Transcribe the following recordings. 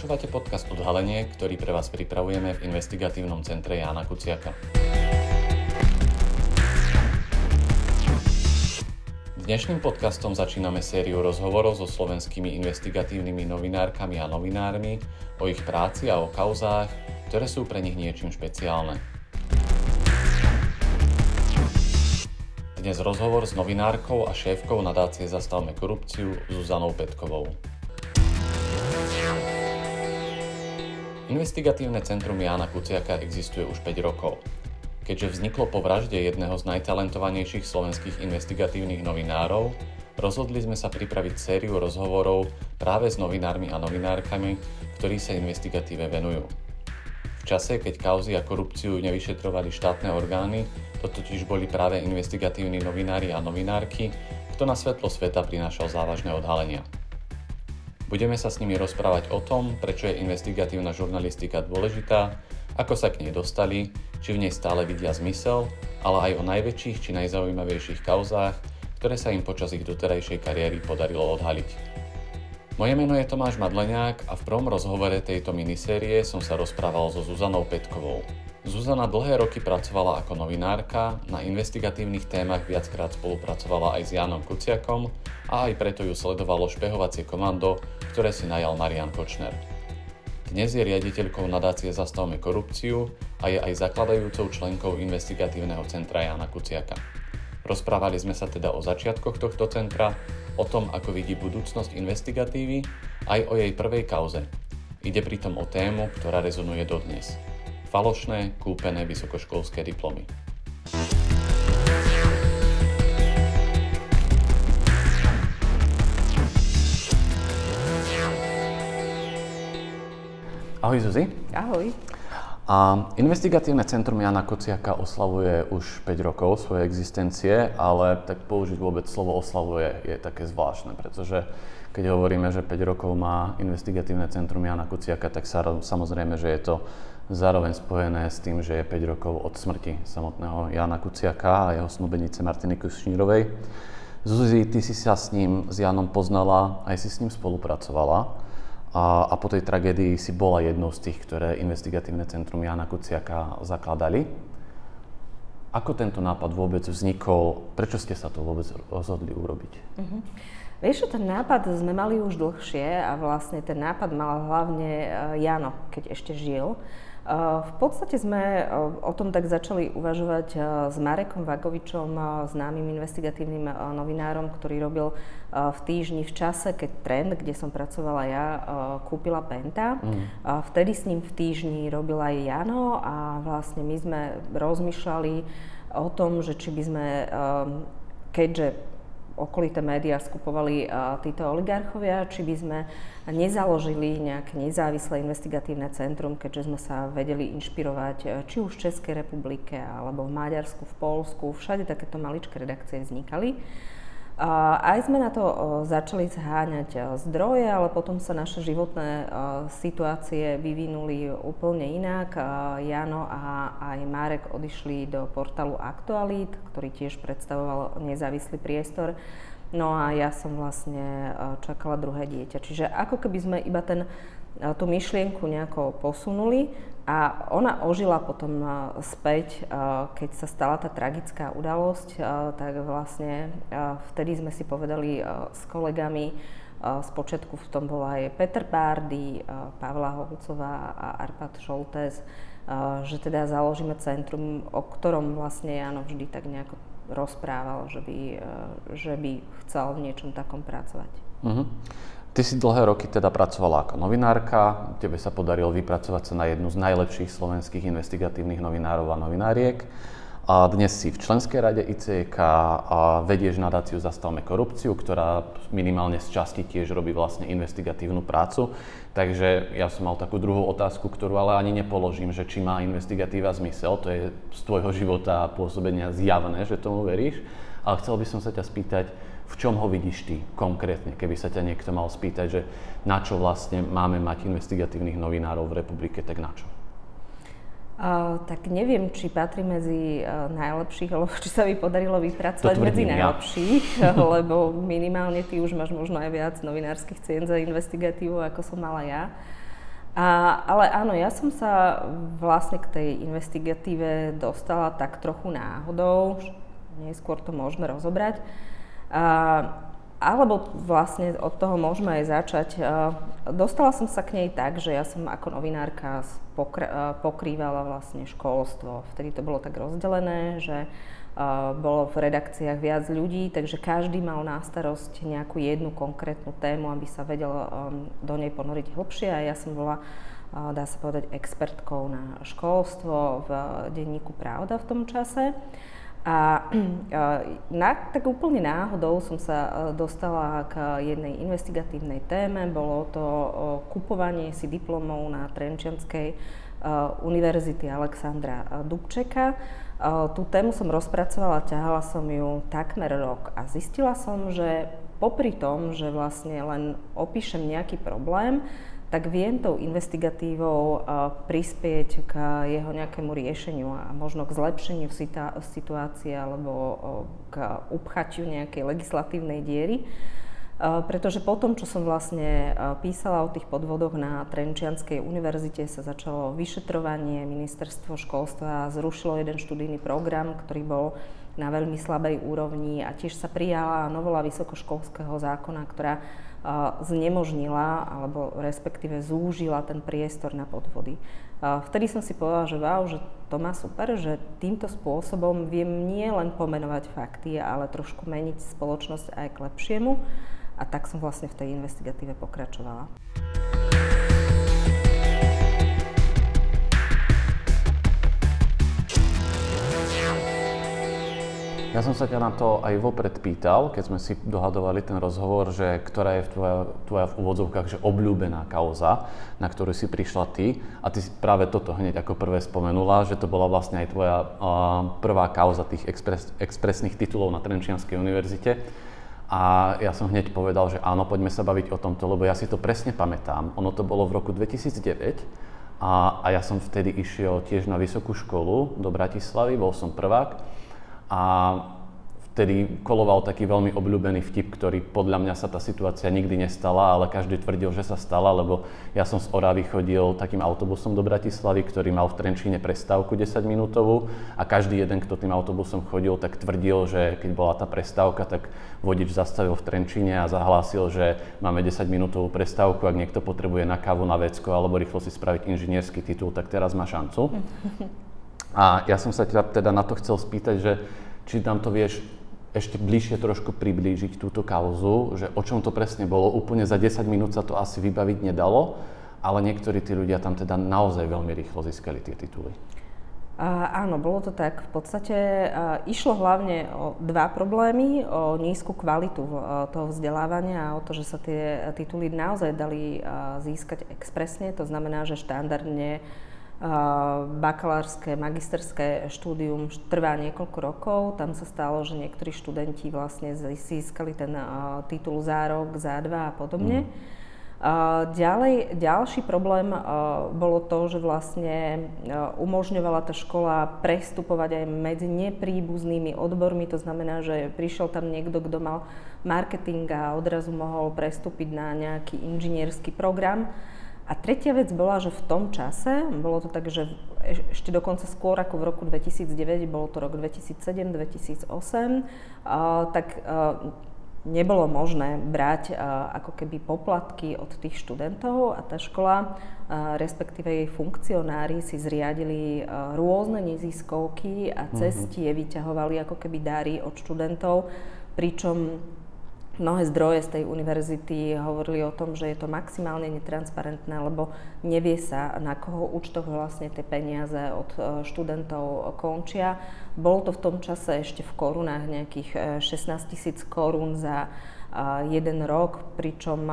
Počúvate podcast Odhalenie, ktorý pre vás pripravujeme v investigatívnom centre Jána Kuciaka. Dnešným podcastom začíname sériu rozhovorov so slovenskými investigatívnymi novinárkami a novinármi o ich práci a o kauzách, ktoré sú pre nich niečím špeciálne. Dnes rozhovor s novinárkou a šéfkou nadácie Zastavme korupciu Zuzanou Petkovou. Investigatívne centrum Jána Kuciaka existuje už 5 rokov. Keďže vzniklo po vražde jedného z najtalentovanejších slovenských investigatívnych novinárov, rozhodli sme sa pripraviť sériu rozhovorov práve s novinármi a novinárkami, ktorí sa investigatíve venujú. V čase, keď kauzy a korupciu nevyšetrovali štátne orgány, to totiž boli práve investigatívni novinári a novinárky, kto na svetlo sveta prinášal závažné odhalenia. Budeme sa s nimi rozprávať o tom, prečo je investigatívna žurnalistika dôležitá, ako sa k nej dostali, či v nej stále vidia zmysel, ale aj o najväčších či najzaujímavejších kauzách, ktoré sa im počas ich doterajšej kariéry podarilo odhaliť. Moje meno je Tomáš Madleniak a v prvom rozhovore tejto minisérie som sa rozprával so Zuzanou Petkovou. Zuzana dlhé roky pracovala ako novinárka, na investigatívnych témach viackrát spolupracovala aj s Jánom Kuciakom a aj preto ju sledovalo špehovacie komando, ktoré si najal Marian Kočner. Dnes je riaditeľkou nadácie Zastavme korupciu a je aj zakladajúcou členkou investigatívneho centra Jana Kuciaka. Rozprávali sme sa teda o začiatkoch tohto centra, o tom, ako vidí budúcnosť investigatívy, aj o jej prvej kauze. Ide pritom o tému, ktorá rezonuje dodnes. Falošné, kúpené vysokoškolské diplomy. Ahoj Zuzi. Ahoj. A investigatívne centrum Jana Kociaka oslavuje už 5 rokov svojej existencie, ale tak použiť vôbec slovo oslavuje je také zvláštne, pretože keď hovoríme, že 5 rokov má investigatívne centrum Jana Kuciaka, tak sa, samozrejme, že je to zároveň spojené s tým, že je 5 rokov od smrti samotného Jana Kuciaka a jeho snúbenice Martiny Kušnírovej. Zuzi, ty si sa s ním, s Janom poznala, aj si s ním spolupracovala a, a po tej tragédii si bola jednou z tých, ktoré investigatívne centrum Jana Kuciaka zakladali. Ako tento nápad vôbec vznikol? Prečo ste sa to vôbec rozhodli urobiť? Uh-huh. Vieš, ten nápad sme mali už dlhšie a vlastne ten nápad mal hlavne eh, Jano, keď ešte žil. V podstate sme o tom tak začali uvažovať s Marekom Vagovičom, známym investigatívnym novinárom, ktorý robil v týždni v čase, keď Trend, kde som pracovala ja, kúpila Penta. Mm. Vtedy s ním v týždni robil aj Jano a vlastne my sme rozmýšľali o tom, že či by sme, keďže okolité médiá skupovali títo oligarchovia, či by sme nezaložili nejaké nezávislé investigatívne centrum, keďže sme sa vedeli inšpirovať e, či už v Českej republike, alebo v Maďarsku, v Polsku, všade takéto maličké redakcie vznikali. Aj sme na to začali zháňať zdroje, ale potom sa naše životné situácie vyvinuli úplne inak. Jano a aj Marek odišli do portálu Aktualit, ktorý tiež predstavoval nezávislý priestor. No a ja som vlastne čakala druhé dieťa. Čiže ako keby sme iba ten, tú myšlienku nejako posunuli a ona ožila potom späť, keď sa stala tá tragická udalosť, tak vlastne vtedy sme si povedali s kolegami, z počiatku v tom bola aj Peter Bárdy, Pavla Holcová a Arpad Šoltés, že teda založíme centrum, o ktorom vlastne Jano vždy tak nejako rozprával, že by, že by chcel v niečom takom pracovať. Uh-huh. Ty si dlhé roky teda pracovala ako novinárka, tebe sa podarilo vypracovať sa na jednu z najlepších slovenských investigatívnych novinárov a novináriek. A dnes si v členskej rade ICK a vedieš nadáciu Zastavme korupciu, ktorá minimálne z časti tiež robí vlastne investigatívnu prácu. Takže ja som mal takú druhú otázku, ktorú ale ani nepoložím, že či má investigatíva zmysel. To je z tvojho života a pôsobenia zjavné, že tomu veríš. Ale chcel by som sa ťa spýtať, v čom ho vidíš ty konkrétne, keby sa ťa niekto mal spýtať, že na čo vlastne máme mať investigatívnych novinárov v republike, tak na čo? Uh, tak neviem, či patrí medzi uh, najlepších, alebo či sa by podarilo vypracovať medzi najlepších, ja. lebo minimálne ty už máš možno aj viac novinárskych cien za investigatívu, ako som mala ja. A, ale áno, ja som sa vlastne k tej investigatíve dostala tak trochu náhodou, neskôr to môžeme rozobrať. A, alebo vlastne od toho môžeme aj začať. Dostala som sa k nej tak, že ja som ako novinárka pokrývala vlastne školstvo. Vtedy to bolo tak rozdelené, že bolo v redakciách viac ľudí, takže každý mal na starosť nejakú jednu konkrétnu tému, aby sa vedel do nej ponoriť hlbšie. A ja som bola, dá sa povedať, expertkou na školstvo v denníku Pravda v tom čase. A na, tak úplne náhodou som sa dostala k jednej investigatívnej téme. Bolo to kupovanie si diplomov na Trenčianskej univerzity Alexandra Dubčeka. Tú tému som rozpracovala, ťahala som ju takmer rok a zistila som, že popri tom, že vlastne len opíšem nejaký problém, tak viem tou investigatívou prispieť k jeho nejakému riešeniu a možno k zlepšeniu situácie alebo k upchatiu nejakej legislatívnej diery. Pretože po tom, čo som vlastne písala o tých podvodoch na Trenčianskej univerzite, sa začalo vyšetrovanie, ministerstvo školstva zrušilo jeden študijný program, ktorý bol na veľmi slabej úrovni a tiež sa prijala novela vysokoškolského zákona, ktorá znemožnila alebo respektíve zúžila ten priestor na podvody. Vtedy som si povedala, že wow, že to má super, že týmto spôsobom viem nie len pomenovať fakty, ale trošku meniť spoločnosť aj k lepšiemu. A tak som vlastne v tej investigatíve pokračovala. Ja som sa ťa na to aj vopred pýtal, keď sme si dohadovali ten rozhovor, že ktorá je tvoja, tvoja v úvodzovkách že obľúbená kauza, na ktorú si prišla ty. A ty si práve toto hneď ako prvé spomenula, že to bola vlastne aj tvoja uh, prvá kauza tých expres, expresných titulov na Trenčianskej univerzite. A ja som hneď povedal, že áno, poďme sa baviť o tomto, lebo ja si to presne pamätám. Ono to bolo v roku 2009 a, a ja som vtedy išiel tiež na vysokú školu do Bratislavy, bol som prvák a vtedy koloval taký veľmi obľúbený vtip, ktorý podľa mňa sa tá situácia nikdy nestala, ale každý tvrdil, že sa stala, lebo ja som z Oravy chodil takým autobusom do Bratislavy, ktorý mal v Trenčíne prestávku 10 minútovú a každý jeden, kto tým autobusom chodil, tak tvrdil, že keď bola tá prestávka, tak vodič zastavil v Trenčíne a zahlásil, že máme 10 minútovú prestávku, ak niekto potrebuje na kávu, na vecko alebo rýchlo si spraviť inžinierský titul, tak teraz má šancu. A ja som sa teda na to chcel spýtať, že či nám to vieš ešte bližšie trošku priblížiť túto kauzu, že o čom to presne bolo. Úplne za 10 minút sa to asi vybaviť nedalo, ale niektorí tí ľudia tam teda naozaj veľmi rýchlo získali tie tituly. Uh, áno, bolo to tak. V podstate uh, išlo hlavne o dva problémy, o nízku kvalitu uh, toho vzdelávania a o to, že sa tie tituly naozaj dali získať expresne. To znamená, že štandardne bakalárske, magisterské štúdium trvá niekoľko rokov. Tam sa stalo, že niektorí študenti vlastne získali ten titul za rok, za dva a podobne. Mm. Ďalej, ďalší problém bolo to, že vlastne umožňovala tá škola prestupovať aj medzi nepríbuznými odbormi. To znamená, že prišiel tam niekto, kto mal marketing a odrazu mohol prestúpiť na nejaký inžinierský program a tretia vec bola, že v tom čase, bolo to tak, že ešte dokonca skôr ako v roku 2009, bolo to rok 2007-2008, tak nebolo možné brať ako keby poplatky od tých študentov a tá škola, respektíve jej funkcionári si zriadili rôzne neziskovky a cez mhm. tie vyťahovali ako keby dary od študentov, pričom Mnohé zdroje z tej univerzity hovorili o tom, že je to maximálne netransparentné, lebo nevie sa, na koho účtoch vlastne tie peniaze od e, študentov končia. Bolo to v tom čase ešte v korunách nejakých 16 e, tisíc korún za e, jeden rok, pričom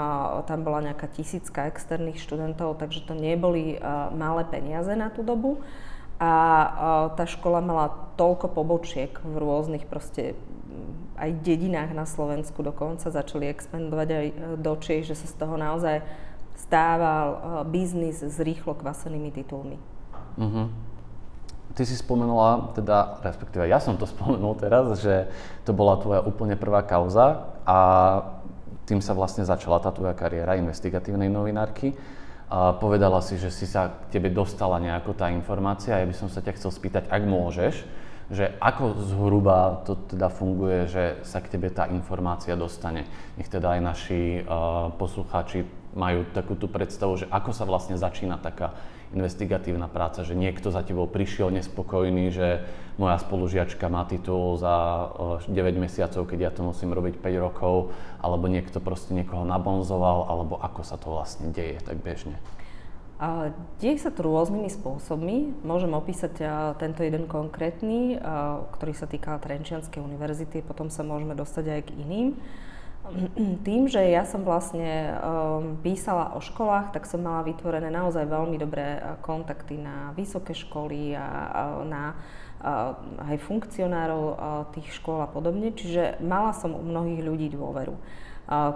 tam bola nejaká tisícka externých študentov, takže to neboli malé peniaze na tú dobu. A tá škola mala toľko pobočiek v rôznych proste aj dedinách na Slovensku dokonca začali expandovať aj e, do Čiech, že sa z toho naozaj stával e, biznis s rýchlo kvasenými titulmi. Uh-huh. Ty si spomenula, teda, respektíve ja som to spomenul teraz, že to bola tvoja úplne prvá kauza a tým sa vlastne začala tá tvoja kariéra investigatívnej novinárky. A povedala si, že si sa k tebe dostala nejako tá informácia. Ja by som sa ťa chcel spýtať, ak môžeš, že ako zhruba to teda funguje, že sa k tebe tá informácia dostane. Nech teda aj naši uh, poslucháči majú takú tú predstavu, že ako sa vlastne začína taká investigatívna práca, že niekto za tebou prišiel nespokojný, že moja spolužiačka má titul za 9 mesiacov, keď ja to musím robiť 5 rokov, alebo niekto proste niekoho nabonzoval, alebo ako sa to vlastne deje tak bežne. Deje sa to rôznymi spôsobmi. Môžem opísať tento jeden konkrétny, ktorý sa týka Trenčianskej univerzity, potom sa môžeme dostať aj k iným. Tým, že ja som vlastne písala o školách, tak som mala vytvorené naozaj veľmi dobré kontakty na vysoké školy a, na aj funkcionárov tých škôl a podobne, čiže mala som u mnohých ľudí dôveru.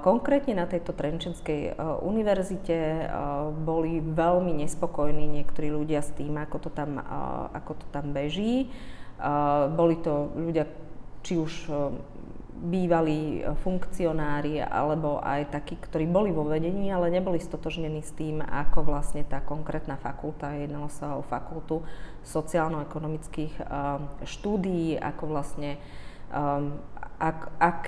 Konkrétne na tejto Trenčenskej univerzite boli veľmi nespokojní niektorí ľudia s tým, ako to tam, ako to tam beží. Boli to ľudia, či už bývalí funkcionári alebo aj takí, ktorí boli vo vedení, ale neboli stotožnení s tým, ako vlastne tá konkrétna fakulta, jednalo sa o fakultu sociálno-ekonomických um, štúdií, ako vlastne, ak, ak,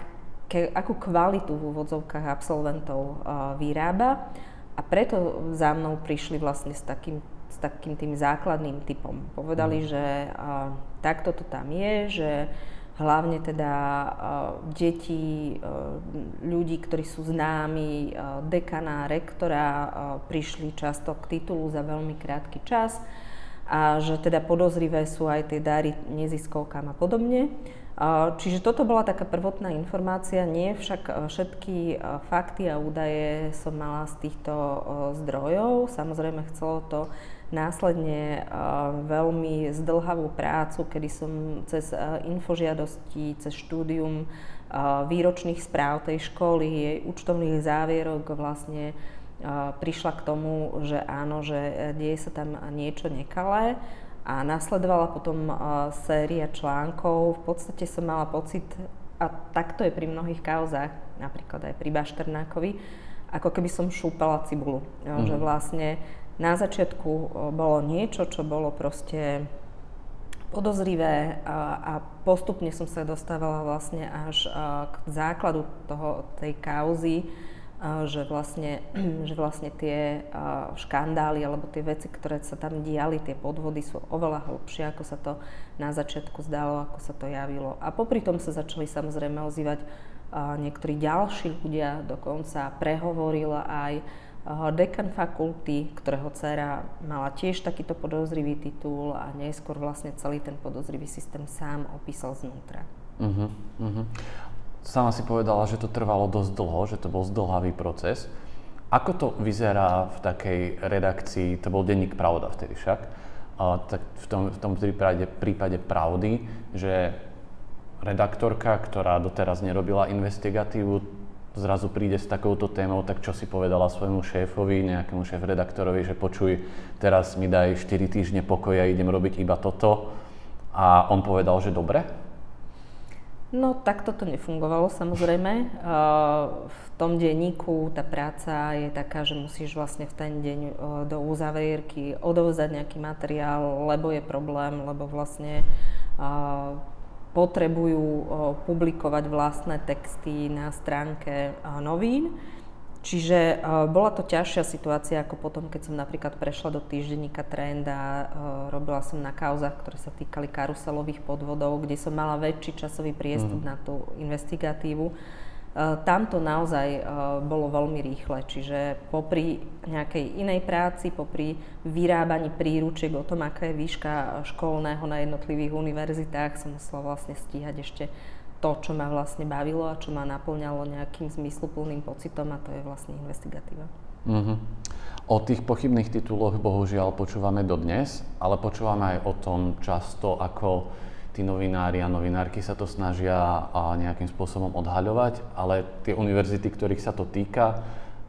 ke, akú kvalitu v úvodzovkách absolventov uh, vyrába. A preto za mnou prišli vlastne s takým, s takým tým základným typom. Povedali, mm. že takto to tam je, že hlavne teda uh, deti, uh, ľudí, ktorí sú známi, uh, dekana, rektora, prišli často k titulu za veľmi krátky čas a že teda podozrivé sú aj tie dary neziskovkám a podobne. Čiže toto bola taká prvotná informácia, nie však všetky fakty a údaje som mala z týchto zdrojov. Samozrejme chcelo to následne veľmi zdlhavú prácu, kedy som cez infožiadosti, cez štúdium výročných správ tej školy, jej účtovných závierok vlastne prišla k tomu, že áno, že deje sa tam niečo nekalé a nasledovala potom séria článkov. V podstate som mala pocit, a takto je pri mnohých kauzách, napríklad aj pri Bašternákovi, ako keby som šúpala cibulu. Mm. Že vlastne na začiatku bolo niečo, čo bolo proste podozrivé a, a postupne som sa dostávala vlastne až k základu toho, tej kauzy, že vlastne, že vlastne tie škandály alebo tie veci, ktoré sa tam diali, tie podvody sú oveľa hlbšie, ako sa to na začiatku zdalo, ako sa to javilo. A popri tom sa začali samozrejme ozývať niektorí ďalší ľudia, dokonca prehovorila aj dekan fakulty, ktorého dcera mala tiež takýto podozrivý titul a neskôr vlastne celý ten podozrivý systém sám opísal znútra. Uh-huh, uh-huh. Sama si povedala, že to trvalo dosť dlho, že to bol zdlhavý proces. Ako to vyzerá v takej redakcii, to bol denník Pravda vtedy však, a tak v tom, v tom prípade, prípade Pravdy, že redaktorka, ktorá doteraz nerobila investigatívu, zrazu príde s takouto témou, tak čo si povedala svojmu šéfovi, nejakému šéf-redaktorovi, že počuj, teraz mi daj 4 týždne pokoja, idem robiť iba toto. A on povedal, že dobre? No tak toto nefungovalo samozrejme. V tom denníku tá práca je taká, že musíš vlastne v ten deň do uzavierky odovzdať nejaký materiál, lebo je problém, lebo vlastne potrebujú publikovať vlastné texty na stránke novín. Čiže bola to ťažšia situácia ako potom, keď som napríklad prešla do týždenníka Trend a robila som na kauzach, ktoré sa týkali karuselových podvodov, kde som mala väčší časový priestor mm. na tú investigatívu Eh, tam to naozaj eh, bolo veľmi rýchle, čiže popri nejakej inej práci, popri vyrábaní príručiek o tom, aká je výška školného na jednotlivých univerzitách, som musela vlastne stíhať ešte to, čo ma vlastne bavilo a čo ma naplňalo nejakým zmysluplným pocitom a to je vlastne investigatíva. Mm-hmm. O tých pochybných tituloch bohužiaľ počúvame dodnes, ale počúvame aj o tom často, ako tí novinári a novinárky sa to snažia nejakým spôsobom odhaľovať, ale tie univerzity, ktorých sa to týka,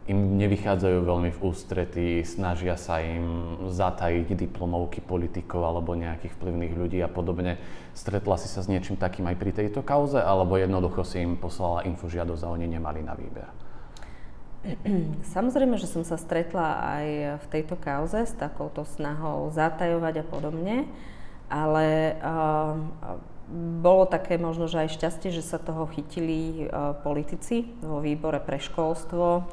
im nevychádzajú veľmi v ústretí, snažia sa im zatajiť diplomovky politikov alebo nejakých vplyvných ľudí a podobne. Stretla si sa s niečím takým aj pri tejto kauze, alebo jednoducho si im poslala infožiadosť a oni nemali na výber? Samozrejme, že som sa stretla aj v tejto kauze s takouto snahou zatajovať a podobne, ale uh, bolo také možno, že aj šťastie, že sa toho chytili uh, politici vo výbore pre školstvo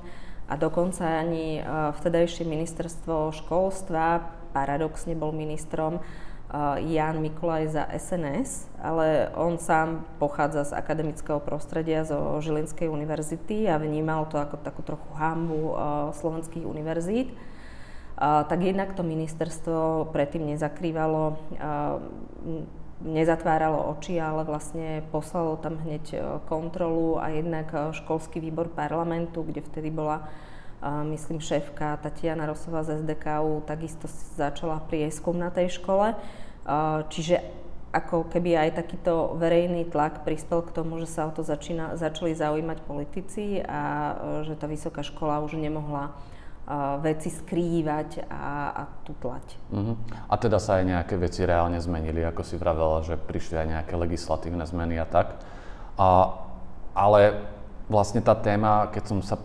a dokonca ani uh, vtedajšie ministerstvo školstva, paradoxne bol ministrom, Jan Mikulaj za SNS, ale on sám pochádza z akademického prostredia zo Žilinskej univerzity a vnímal to ako takú trochu hambu slovenských univerzít. Tak jednak to ministerstvo predtým nezakrývalo, nezatváralo oči, ale vlastne poslalo tam hneď e, kontrolu a jednak e, školský výbor parlamentu, kde vtedy bola myslím šéfka Tatiana Rosová z SDKU, takisto začala prieskum na tej škole. Čiže ako keby aj takýto verejný tlak prispel k tomu, že sa o to začína, začali zaujímať politici a e, že tá vysoká škola už nemohla e, veci skrývať a, a tutlať. Uh-huh. A teda sa aj nejaké veci reálne zmenili, ako si vravela, že prišli aj nejaké legislatívne zmeny a tak. A, ale vlastne tá téma, keď som sa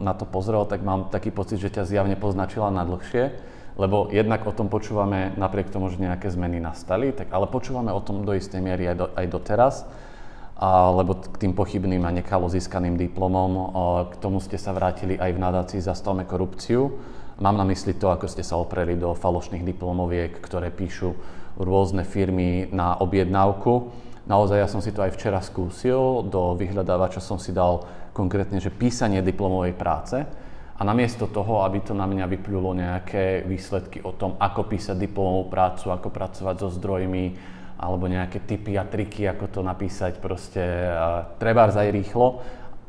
na to pozrel, tak mám taký pocit, že ťa zjavne poznačila na dlhšie lebo jednak o tom počúvame napriek tomu, že nejaké zmeny nastali, tak, ale počúvame o tom do istej miery aj, do, aj doteraz, a, lebo k tým pochybným a nekalo získaným diplomom, k tomu ste sa vrátili aj v nadácii Zastavme korupciu. Mám na mysli to, ako ste sa opreli do falošných diplomoviek, ktoré píšu rôzne firmy na objednávku. Naozaj ja som si to aj včera skúsil, do vyhľadávača som si dal konkrétne, že písanie diplomovej práce a namiesto toho, aby to na mňa vyplulo nejaké výsledky o tom, ako písať diplomovú prácu, ako pracovať so zdrojmi, alebo nejaké typy a triky, ako to napísať proste treba aj rýchlo.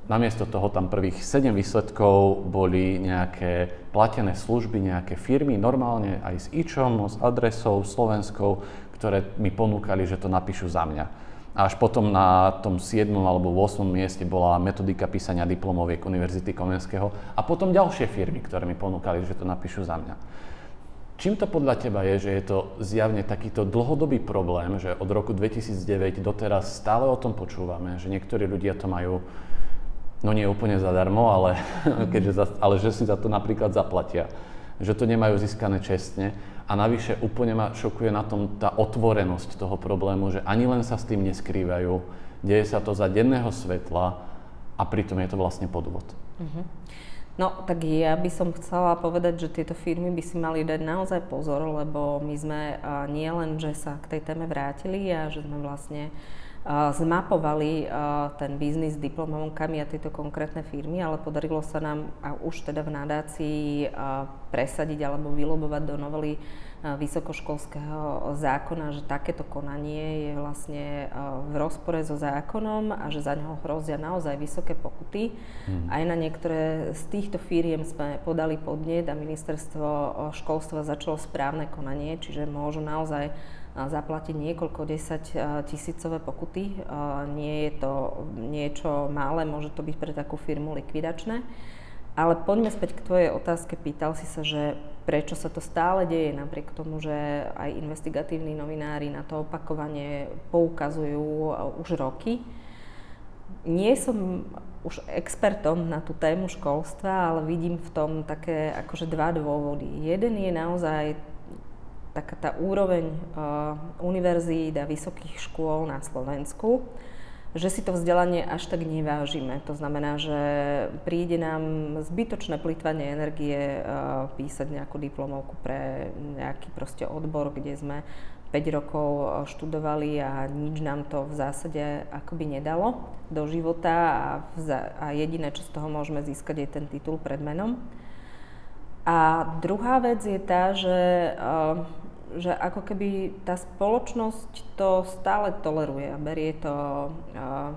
Namiesto toho tam prvých 7 výsledkov boli nejaké platené služby, nejaké firmy, normálne aj s ičom, s adresou slovenskou, ktoré mi ponúkali, že to napíšu za mňa. Až potom na tom 7. alebo 8. mieste bola metodika písania diplomoviek Univerzity Komenského a potom ďalšie firmy, ktoré mi ponúkali, že to napíšu za mňa. Čím to podľa teba je, že je to zjavne takýto dlhodobý problém, že od roku 2009 doteraz stále o tom počúvame, že niektorí ľudia to majú, no nie úplne zadarmo, ale, keďže za, ale že si za to napríklad zaplatia, že to nemajú získané čestne a navyše úplne ma šokuje na tom tá otvorenosť toho problému, že ani len sa s tým neskrývajú, deje sa to za denného svetla a pritom je to vlastne podvod. Uh-huh. No, tak ja by som chcela povedať, že tieto firmy by si mali dať naozaj pozor, lebo my sme nie len, že sa k tej téme vrátili a že sme vlastne uh, zmapovali ten biznis s diplomovkami a tieto konkrétne firmy, ale podarilo sa nám a už teda v nadácii presadiť alebo vylobovať do novely vysokoškolského zákona, že takéto konanie je vlastne v rozpore so zákonom a že za neho hrozia naozaj vysoké pokuty. Mm. Aj na niektoré z týchto firiem sme podali podnet a ministerstvo školstva začalo správne konanie, čiže môžu naozaj zaplatiť niekoľko desať tisícové pokuty. Nie je to niečo malé, môže to byť pre takú firmu likvidačné. Ale poďme späť k tvojej otázke. Pýtal si sa, že prečo sa to stále deje, napriek tomu, že aj investigatívni novinári na to opakovane poukazujú už roky. Nie som už expertom na tú tému školstva, ale vidím v tom také akože dva dôvody. Jeden je naozaj taká tá úroveň univerzít a vysokých škôl na Slovensku, že si to vzdelanie až tak nevážime. To znamená, že príde nám zbytočné plýtvanie energie písať nejakú diplomovku pre nejaký proste odbor, kde sme 5 rokov študovali a nič nám to v zásade akoby nedalo do života a, a jediné, čo z toho môžeme získať, je ten titul pred menom. A druhá vec je tá, že uh, že ako keby tá spoločnosť to stále toleruje a berie to uh,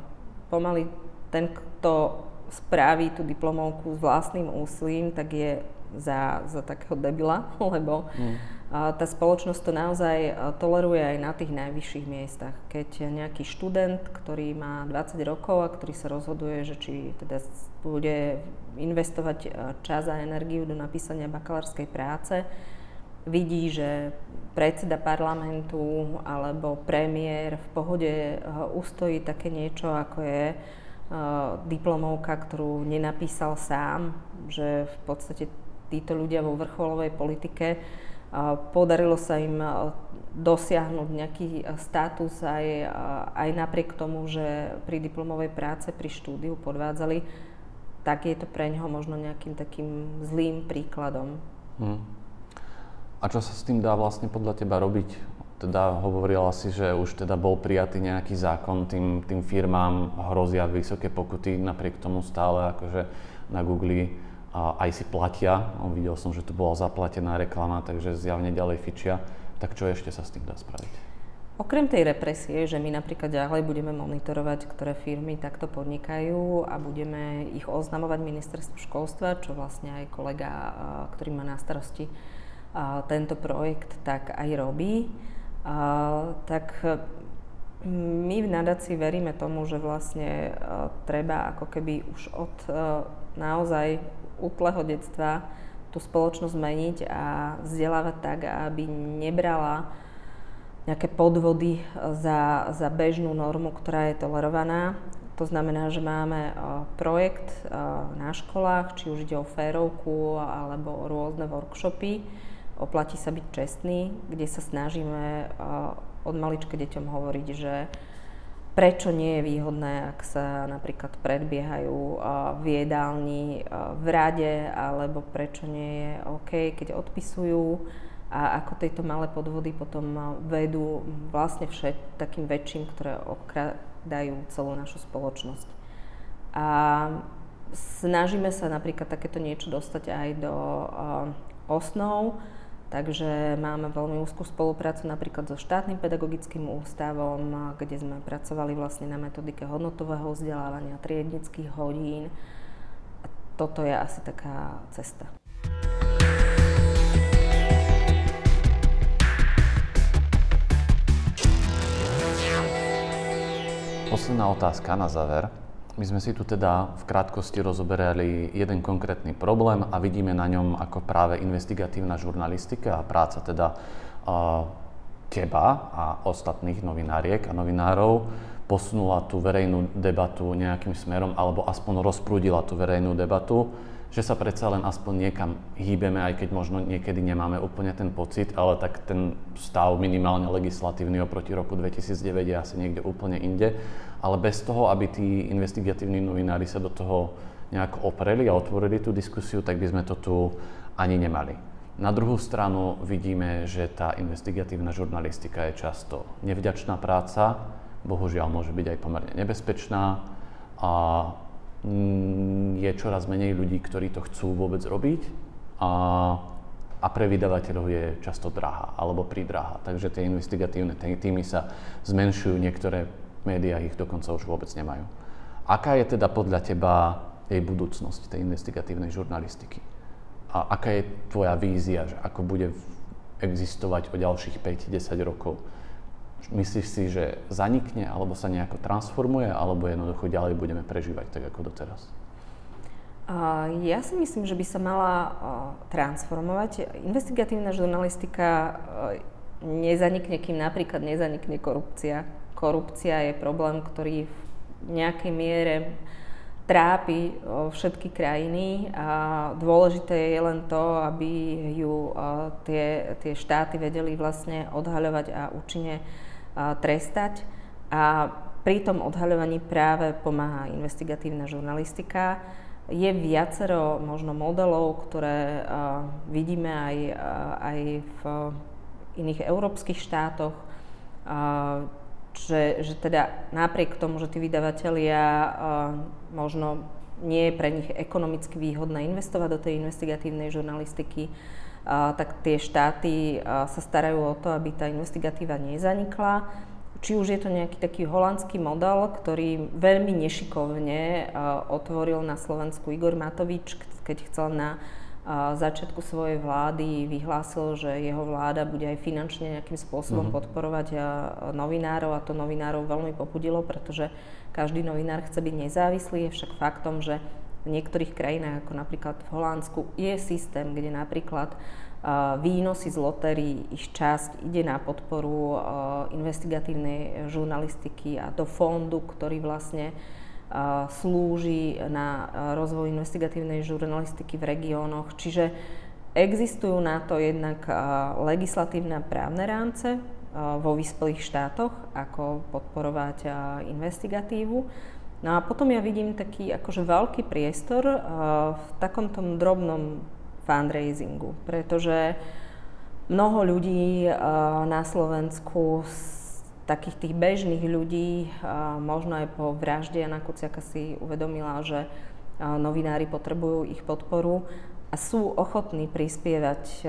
pomaly ten, kto spraví tú diplomovku s vlastným úsilím, tak je za, za takého debila, lebo mm. tá spoločnosť to naozaj uh, toleruje aj na tých najvyšších miestach. Keď nejaký študent, ktorý má 20 rokov a ktorý sa rozhoduje, že či teda bude investovať uh, čas a energiu do napísania bakalárskej práce, vidí, že predseda parlamentu alebo premiér v pohode ustojí také niečo, ako je diplomovka, ktorú nenapísal sám, že v podstate títo ľudia vo vrcholovej politike podarilo sa im dosiahnuť nejaký status aj, aj napriek tomu, že pri diplomovej práce, pri štúdiu podvádzali, tak je to pre neho možno nejakým takým zlým príkladom. Hmm. A čo sa s tým dá vlastne podľa teba robiť? Teda hovorila si, že už teda bol prijatý nejaký zákon, tým, tým firmám hrozia vysoké pokuty, napriek tomu stále akože na Google aj si platia. Videl som, že tu bola zaplatená reklama, takže zjavne ďalej fičia. Tak čo ešte sa s tým dá spraviť? Okrem tej represie, že my napríklad ďalej budeme monitorovať, ktoré firmy takto podnikajú a budeme ich oznamovať ministerstvu školstva, čo vlastne aj kolega, ktorý má na starosti tento projekt, tak aj robí tak my v nadácii veríme tomu, že vlastne treba ako keby už od naozaj útleho detstva tú spoločnosť zmeniť a vzdelávať tak, aby nebrala nejaké podvody za, za bežnú normu, ktorá je tolerovaná. To znamená, že máme projekt na školách, či už ide o férovku alebo o rôzne workshopy, oplatí sa byť čestný, kde sa snažíme uh, od malička deťom hovoriť, že prečo nie je výhodné, ak sa napríklad predbiehajú v jedálni v rade, alebo prečo nie je OK, keď odpisujú a ako tieto malé podvody potom vedú vlastne všet takým väčším, ktoré okradajú celú našu spoločnosť. A snažíme sa napríklad takéto niečo dostať aj do osnov, Takže máme veľmi úzkú spoluprácu napríklad so štátnym pedagogickým ústavom, kde sme pracovali vlastne na metodike hodnotového vzdelávania, triednických hodín. A toto je asi taká cesta. Posledná otázka na záver. My sme si tu teda v krátkosti rozoberali jeden konkrétny problém a vidíme na ňom ako práve investigatívna žurnalistika a práca teda teba a ostatných novináriek a novinárov posunula tú verejnú debatu nejakým smerom alebo aspoň rozprúdila tú verejnú debatu, že sa predsa len aspoň niekam hýbeme, aj keď možno niekedy nemáme úplne ten pocit, ale tak ten stav minimálne legislatívny oproti roku 2009 je asi niekde úplne inde ale bez toho, aby tí investigatívni novinári sa do toho nejak opreli a otvorili tú diskusiu, tak by sme to tu ani nemali. Na druhú stranu vidíme, že tá investigatívna žurnalistika je často nevďačná práca, bohužiaľ môže byť aj pomerne nebezpečná a je čoraz menej ľudí, ktorí to chcú vôbec robiť a, a pre vydavateľov je často drahá alebo pridrahá. Takže tie investigatívne týmy sa zmenšujú, niektoré médiá ich dokonca už vôbec nemajú. Aká je teda podľa teba jej budúcnosť, tej investigatívnej žurnalistiky? A aká je tvoja vízia, že ako bude existovať o ďalších 5-10 rokov? Myslíš si, že zanikne, alebo sa nejako transformuje, alebo jednoducho ďalej budeme prežívať tak ako doteraz? Ja si myslím, že by sa mala transformovať. Investigatívna žurnalistika nezanikne, kým napríklad nezanikne korupcia korupcia je problém, ktorý v nejakej miere trápi všetky krajiny a dôležité je len to, aby ju tie, tie štáty vedeli vlastne odhaľovať a účinne trestať. A pri tom odhaľovaní práve pomáha investigatívna žurnalistika. Je viacero možno modelov, ktoré vidíme aj, aj v iných európskych štátoch že, že teda napriek tomu, že tí vydavatelia možno nie je pre nich ekonomicky výhodné investovať do tej investigatívnej žurnalistiky, tak tie štáty sa starajú o to, aby tá investigatíva nezanikla. Či už je to nejaký taký holandský model, ktorý veľmi nešikovne otvoril na Slovensku Igor Matovič, keď chcel na začiatku svojej vlády vyhlásil, že jeho vláda bude aj finančne nejakým spôsobom uh-huh. podporovať novinárov a to novinárov veľmi popudilo, pretože každý novinár chce byť nezávislý. Je však faktom, že v niektorých krajinách, ako napríklad v Holandsku, je systém, kde napríklad výnosy z lotérií, ich časť ide na podporu investigatívnej žurnalistiky a do fondu, ktorý vlastne slúži na rozvoj investigatívnej žurnalistiky v regiónoch. Čiže existujú na to jednak legislatívne a právne rámce vo vyspelých štátoch, ako podporovať investigatívu. No a potom ja vidím taký akože veľký priestor v takom tom drobnom fundraisingu, pretože mnoho ľudí na Slovensku takých tých bežných ľudí, možno aj po vražde Jana Kuciaka si uvedomila, že novinári potrebujú ich podporu a sú ochotní prispievať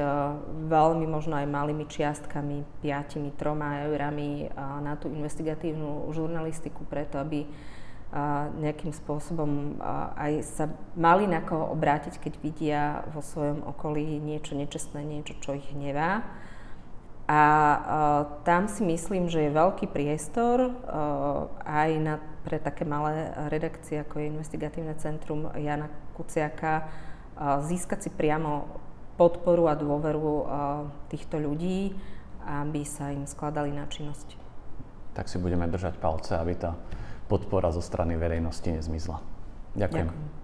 veľmi možno aj malými čiastkami, 5, 3 eurami na tú investigatívnu žurnalistiku preto, aby nejakým spôsobom aj sa mali na koho obrátiť, keď vidia vo svojom okolí niečo nečestné, niečo, čo ich hnevá. A tam si myslím, že je veľký priestor aj na, pre také malé redakcie, ako je Investigatívne centrum Jana Kuciaka, získať si priamo podporu a dôveru týchto ľudí, aby sa im skladali na činnosť. Tak si budeme držať palce, aby tá podpora zo strany verejnosti nezmizla. Ďakujem. Ďakujem.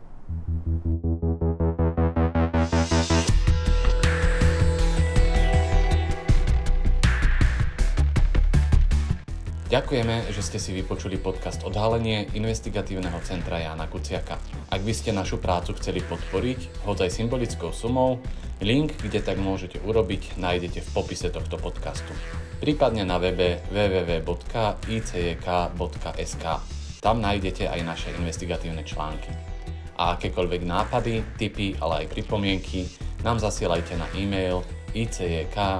Ďakujeme, že ste si vypočuli podcast Odhalenie investigatívneho centra Jána Kuciaka. Ak by ste našu prácu chceli podporiť, hoď aj symbolickou sumou, link, kde tak môžete urobiť, nájdete v popise tohto podcastu. Prípadne na webe www.icjk.sk. Tam nájdete aj naše investigatívne články. A akékoľvek nápady, tipy, ale aj pripomienky nám zasielajte na e-mail icjk.icjk.sk.